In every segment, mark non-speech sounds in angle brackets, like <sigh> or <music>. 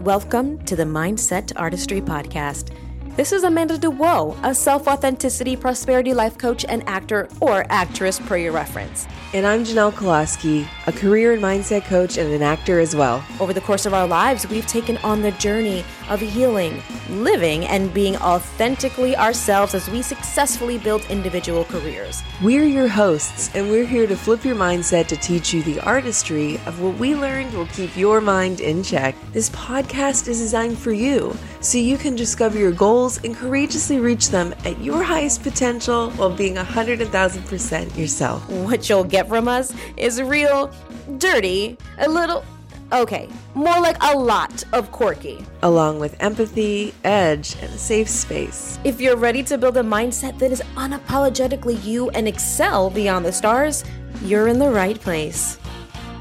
Welcome to the Mindset Artistry Podcast. This is Amanda DeBraux, a self authenticity prosperity life coach and actor or actress per your reference. And I'm Janel Koloski, a career and mindset coach and an actor as well. Over the course of our lives, we've taken on the journey of healing, living, and being authentically ourselves as we successfully build individual careers. We're your hosts, and we're here to flip your mindset to teach you the artistry of what we learned will keep your mind in check. This podcast is designed for you, so you can discover your goals and courageously reach them at your highest potential while being 100,000% yourself. What you'll get from us is real, dirty, a little Okay, more like a lot of quirky. Along with empathy, edge, and a safe space. If you're ready to build a mindset that is unapologetically you and excel beyond the stars, you're in the right place.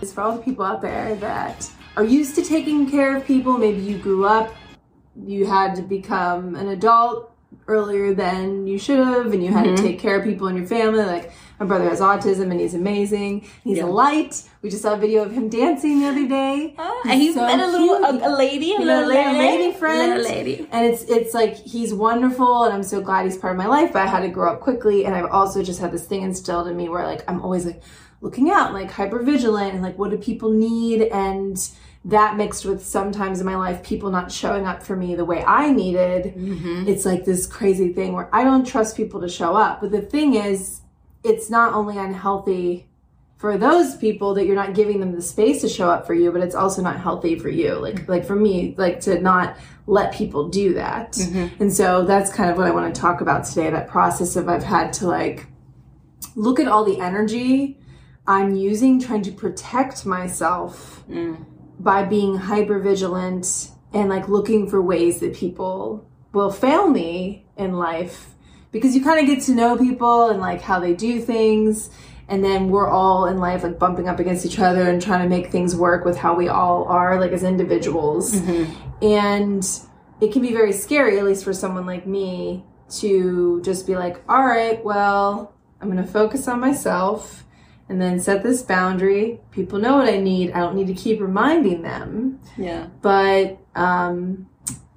It's for all the people out there that are used to taking care of people. Maybe you grew up, you had to become an adult earlier than you should have, and you had mm-hmm. to take care of people in your family. Like, my brother has autism and he's amazing. He's yeah. a light. We just saw a video of him dancing the other day. Oh, and he's so met a little a, a lady, a little, lady, lady friend, little lady. And it's it's like he's wonderful, and I'm so glad he's part of my life. But I had to grow up quickly, and I've also just had this thing instilled in me where like I'm always like looking out, like hyper vigilant, and like what do people need and that mixed with sometimes in my life people not showing up for me the way I needed, mm-hmm. it's like this crazy thing where I don't trust people to show up. But the thing is, it's not only unhealthy for those people that you're not giving them the space to show up for you, but it's also not healthy for you. Like mm-hmm. like for me, like to not let people do that. Mm-hmm. And so that's kind of what I want to talk about today, that process of I've had to like look at all the energy I'm using trying to protect myself. Mm by being hyper vigilant and like looking for ways that people will fail me in life. Because you kind of get to know people and like how they do things and then we're all in life like bumping up against each other and trying to make things work with how we all are like as individuals. Mm-hmm. and it can be very scary at least for someone like me to just be like all right well i'm going to focus on myself and then set this boundary. People know what I need. I don't need to keep reminding them. Yeah. But um,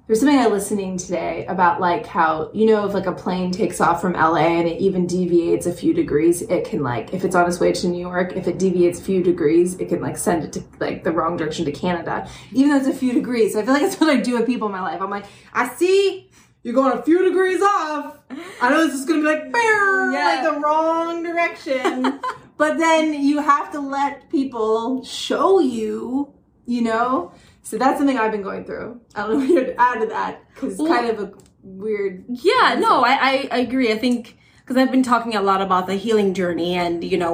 there's something I was listening today about like how you know if like a plane takes off from LA and it even deviates a few degrees, it can like if it's on its way to New York, if it deviates a few degrees, it can like send it to like the wrong direction to Canada, even though it's a few degrees. So I feel like <laughs> that's what I do with people in my life. I'm like, I see you're going a few degrees off. I know this is gonna be like, <laughs> yeah. like the wrong direction. <laughs> but then you have to let people show you, you know? So that's something I've been going through. I don't know what to add to that because it's well, kind of a weird. Yeah, no, I, I, I agree. I think because I've been talking a lot about the healing journey, and you know,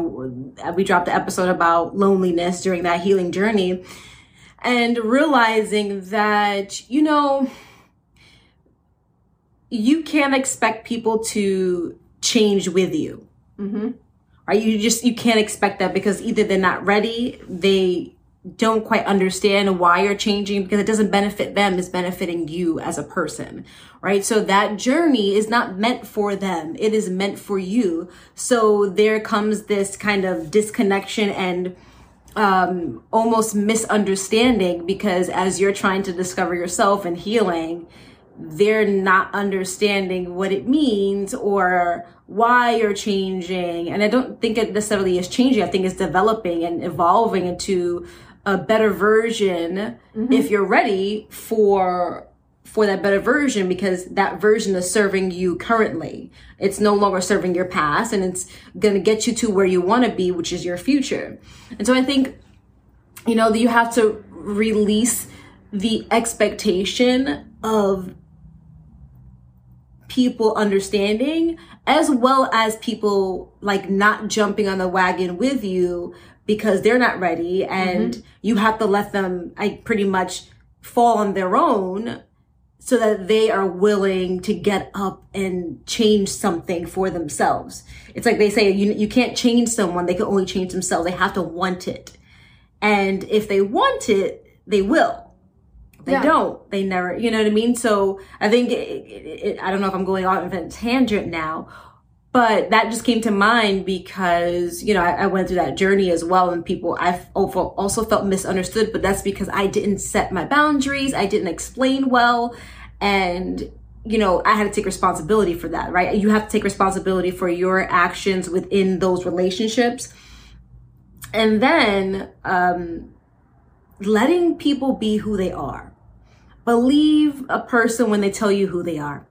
we dropped the episode about loneliness during that healing journey, and realizing that you know you can't expect people to change with you. Mm-hmm. Right? You just you can't expect that because either they're not ready, they don't quite understand why you're changing because it doesn't benefit them it's benefiting you as a person right so that journey is not meant for them it is meant for you so there comes this kind of disconnection and um, almost misunderstanding because as you're trying to discover yourself and healing they're not understanding what it means or why you're changing. And I don't think it necessarily is changing. I think it's developing and evolving into a better version mm-hmm. if you're ready for for that better version because that version is serving you currently. It's no longer serving your past and it's going to get you to where you want to be, which is your future. And so I think, you know, you have to release the expectation of people understanding as well as people like not jumping on the wagon with you because they're not ready and mm-hmm. you have to let them I pretty much fall on their own so that they are willing to get up and change something for themselves. It's like they say you you can't change someone, they can only change themselves. They have to want it. And if they want it, they will they yeah. don't. They never, you know what I mean? So I think, it, it, it, I don't know if I'm going off on a tangent now, but that just came to mind because you know I, I, went through that journey as well and people i've also felt misunderstood but that's because i didn't set my boundaries i didn't explain well and you know i had to take responsibility for that right you have to take responsibility for your actions within those relationships and then um letting people be who they are believe a person when they tell you who they are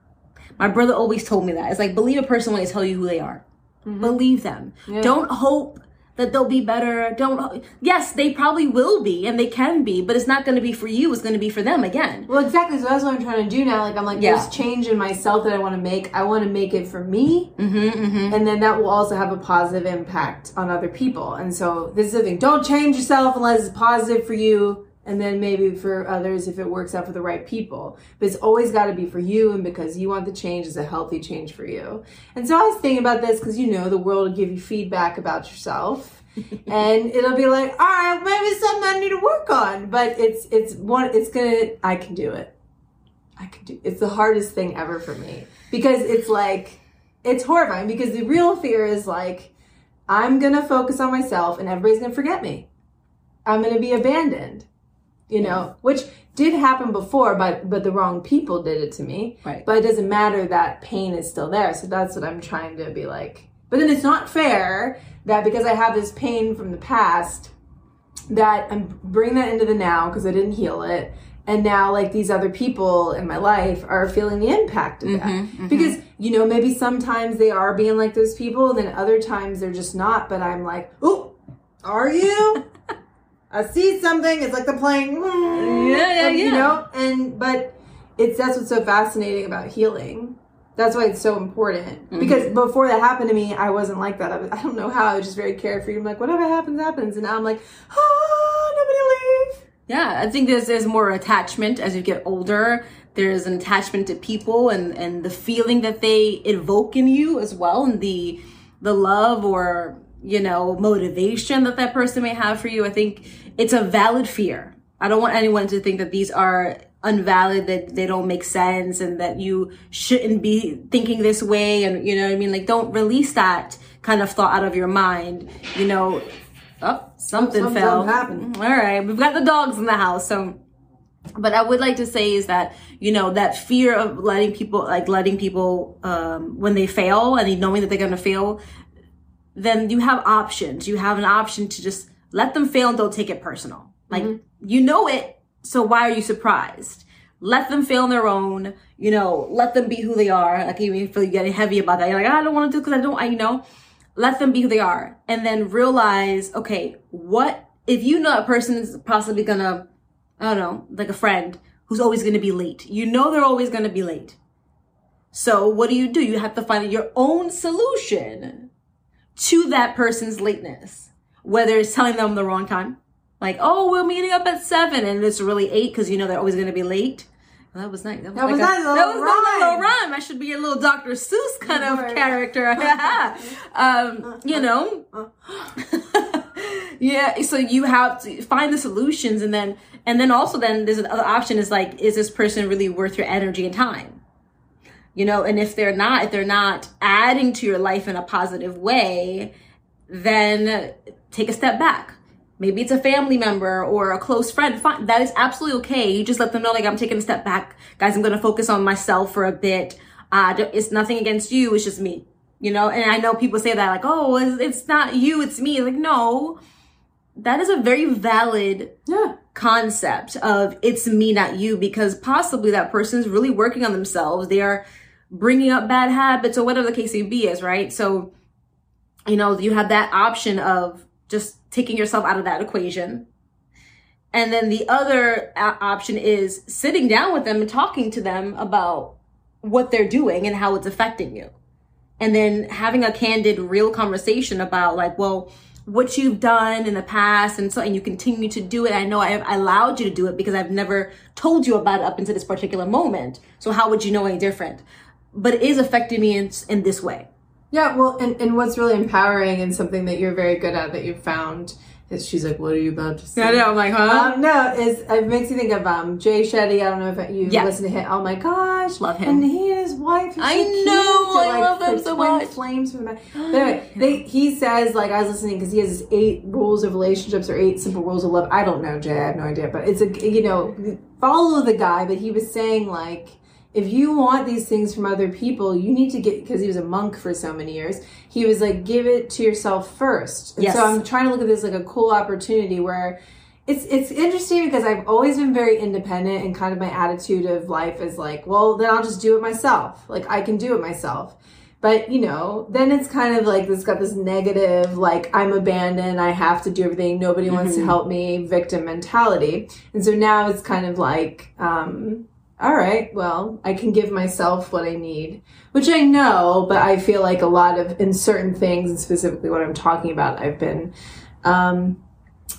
my brother always told me that. It's like believe a person when they tell you who they are. Mm-hmm. Believe them. Yeah. Don't hope that they'll be better. Don't. Yes, they probably will be, and they can be, but it's not going to be for you. It's going to be for them again. Well, exactly. So that's what I'm trying to do now. Like I'm like, yeah. there's change in myself that I want to make. I want to make it for me, mm-hmm, mm-hmm. and then that will also have a positive impact on other people. And so this is the thing: don't change yourself unless it's positive for you and then maybe for others if it works out for the right people. But it's always got to be for you and because you want the change is a healthy change for you. And so I was thinking about this because you know the world will give you feedback about yourself. <laughs> and it'll be like, all right, maybe something I need to work on. But it's it's one it's gonna I can do it. I can do it's the hardest thing ever for me. Because it's like it's horrifying because the real fear is like I'm gonna focus on myself and everybody's gonna forget me. I'm gonna be abandoned you know, which did happen before, but but the wrong people did it to me. Right. But it doesn't matter that pain is still there. So that's what I'm trying to be like. But then it's not fair that because I have this pain from the past, that I'm bringing that into the now because I didn't heal it. And now, like these other people in my life are feeling the impact of that. Mm-hmm, mm-hmm. Because, you know, maybe sometimes they are being like those people, and then other times they're just not. But I'm like, oh, are you? <laughs> I see something. It's like the plane. Yeah, yeah, and, yeah. You know, and but it's that's what's so fascinating about healing. That's why it's so important. Mm-hmm. Because before that happened to me, I wasn't like that. I, was, I don't know how. I was just very carefree. I'm like, whatever happens, happens. And now I'm like, ah, nobody leave. Yeah, I think there's there's more attachment as you get older. There's an attachment to people and and the feeling that they evoke in you as well, and the the love or you know motivation that that person may have for you. I think it's a valid fear. I don't want anyone to think that these are unvalid, that they don't make sense and that you shouldn't be thinking this way. And you know I mean? Like don't release that kind of thought out of your mind. You know, oh, something, something fell. Happened. All right. We've got the dogs in the house. So, but I would like to say is that, you know, that fear of letting people, like letting people, um, when they fail and knowing that they're going to fail, then you have options. You have an option to just let them fail and don't take it personal. Like mm-hmm. you know it, so why are you surprised? Let them fail on their own. You know, let them be who they are. Like even if you're getting heavy about that, you're like, I don't want to do because I don't. I you know, let them be who they are, and then realize, okay, what if you know a person is possibly gonna, I don't know, like a friend who's always gonna be late. You know they're always gonna be late. So what do you do? You have to find your own solution to that person's lateness whether it's telling them the wrong time, like, oh, we're meeting up at seven, and it's really eight because you know they're always going to be late. Well, that was nice. That was, that was like nice. A, that was rhyme. a little rhyme. I should be a little Dr. Seuss kind of character. <laughs> um, you know. <laughs> yeah. So you have to find the solutions, and then and then also then there's another option is like, is this person really worth your energy and time? You know, and if they're not, if they're not adding to your life in a positive way, then take a step back. Maybe it's a family member or a close friend. Fine. That is absolutely okay. You just let them know, like, I'm taking a step back. Guys, I'm going to focus on myself for a bit. Uh, it's nothing against you. It's just me, you know? And I know people say that, like, oh, it's not you, it's me. Like, no, that is a very valid yeah. concept of it's me, not you, because possibly that person is really working on themselves. They are bringing up bad habits or whatever the case may be is, right? So, you know, you have that option of just taking yourself out of that equation. And then the other uh, option is sitting down with them and talking to them about what they're doing and how it's affecting you. And then having a candid, real conversation about like, well, what you've done in the past and so and you continue to do it. I know I've allowed you to do it because I've never told you about it up until this particular moment. So how would you know any different? But it is affecting me in, in this way. Yeah, well, and, and what's really empowering and something that you're very good at that you've found is she's like, "What are you about to say?" I know. I'm like, huh? Um, no, it's, it makes you think of um, Jay Shetty. I don't know if you Yeah. listen to him. Oh my gosh, Love him. And he and his wife. I so know, I love them so much. Flames from the back. But anyway, <gasps> they, he says like I was listening because he has his eight rules of relationships or eight simple rules of love. I don't know, Jay. I have no idea, but it's a you know follow the guy. But he was saying like if you want these things from other people, you need to get because he was a monk for so many years. He was like, give it to yourself first. And Yes. so I'm trying to look at this like a cool opportunity where it's it's interesting because I've always been very independent and kind of my attitude of life is like, well, then I'll just do it myself. Like I can do it myself. But you know, then it's kind of like this got this negative, like I'm abandoned, I have to do everything, nobody wants to help me, victim mentality. And so now it's kind of like, um, all right, well, I can give myself what I need, which I know, but I feel like a lot of in certain things, and specifically what I'm talking about, I've been um,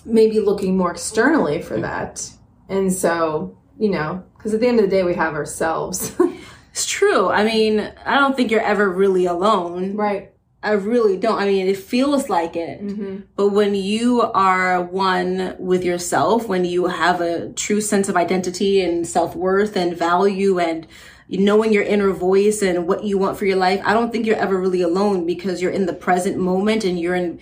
maybe looking more externally for that. And so, you know, because at the end of the day, we have ourselves. <laughs> It's true. I mean, I don't think you're ever really alone. right. I really don't. I mean, it feels like it. Mm-hmm. But when you are one with yourself, when you have a true sense of identity and self worth and value and knowing your inner voice and what you want for your life, I don't think you're ever really alone because you're in the present moment and you're in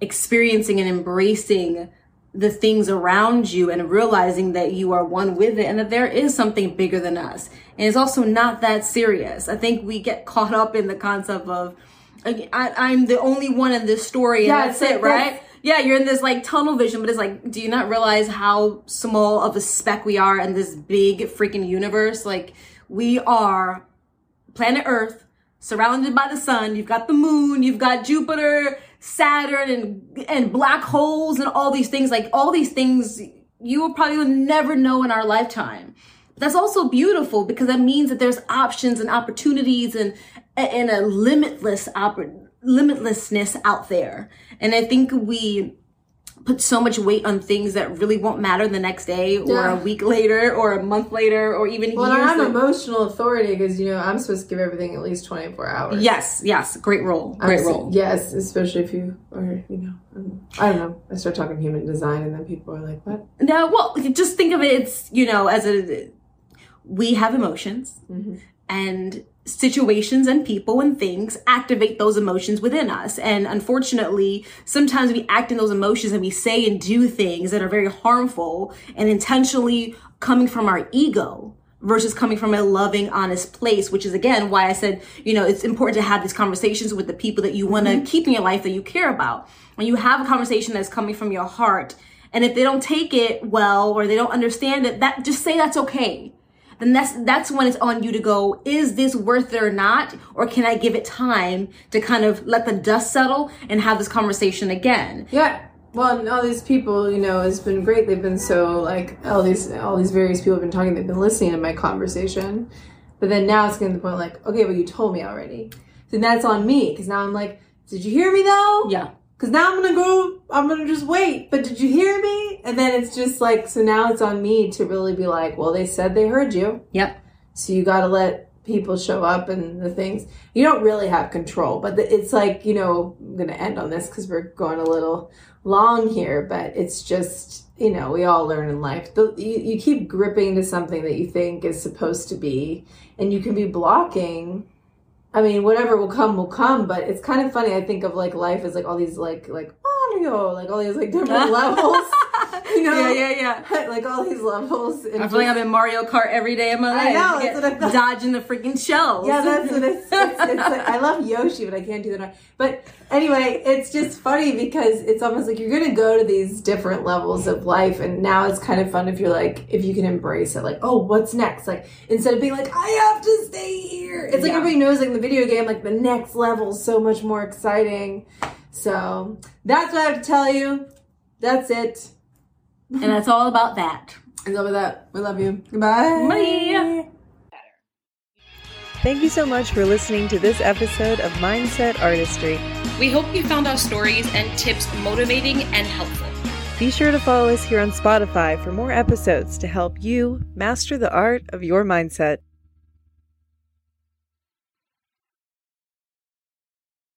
experiencing and embracing the things around you and realizing that you are one with it and that there is something bigger than us. And it's also not that serious. I think we get <laughs> caught up in the concept of, I, I'm the only one in this story and Yeah, that's it, right? Yeah, you're in this like tunnel vision, but it's like, do you not realize how small of a speck we are in this big freaking universe? Like, we are planet Earth, surrounded by the sun. You've got the moon, you've got Jupiter, Saturn, and and black holes, and all these things. Like all these things, you will probably never know in our lifetime. But that's also beautiful because that means that there's options and opportunities and and a limitless oppor- limitlessness out there. And I think we put so much weight on things that really won't matter the next day or Yeah. a week later or a month later or even Well, years I'm later. emotional authority because, you know, I'm supposed to give everything at least 24 hours. Yes, yes, great role, I'm great role. Yes, especially if you are, you know, um, I don't know. I start talking human design and then people are like, what? No, well, just think of it. It's you know, as a we have emotions, and situations and people and things activate those emotions within us. And unfortunately, sometimes we act in those emotions and we say and do things that are very harmful and intentionally coming from our ego versus coming from a loving, honest place, which is again why I said, you know, it's important to have these conversations with the people that you want to mm-hmm. keep in your life that you care about. When you have a conversation that's coming from your heart, and if they don't take it well or they don't understand it, that just say that's okay. Then that's that's when it's on you to go, is this worth it or not? Or can I give it time to kind of let the dust settle and have this conversation again? Yeah. Well, and all these people, you know, it's been great. They've been so like all these all these various people have been talking. They've been listening to my conversation, but then now it's getting to the point like, okay, well, you told me already. Then that's on me because now I'm like, did you hear me though? Yeah. Because now I'm gonna go. I'm gonna just wait. But did you hear me? And then it's just like, so now it's on me to really be like, well, they said they heard you. Yep. So you got to let people show up and the things. You don't really have control, but the, it's like, you know, I'm going to end on this because we're going a little long here, but it's just, you know, we all learn in life. The, you, you keep gripping to something that you think is supposed to be, and you can be blocking. I mean, whatever will come will come, but it's kind of funny. I think of like life as like all these like like Mario, like all these like different <laughs> levels. <laughs> Know, Yeah, yeah, yeah. <laughs> like all these levels. and I feel like just- I'm in Mario Kart every day of my life. I know, that's what I dodging the freaking shells. Yeah, that's what it's. it's, it's <laughs> like, I love Yoshi, but I can't do that. But anyway, it's just funny because it's almost like you're gonna go to these different levels of life, and now it's kind of fun if you're like, if you can embrace it, like, oh, what's next? Like instead of being like, I have to stay here. It's like Yeah. everybody knows, like the video game, like the next level is so much more exciting. So that's what I have to tell you. That's it. And that's all about that. And over that, we love you. Goodbye. Bye. Thank you so much for listening to this episode of Mindset Artistry. We hope you found our stories and tips motivating and helpful. Be sure to follow us here on Spotify for more episodes to help you master the art of your mindset.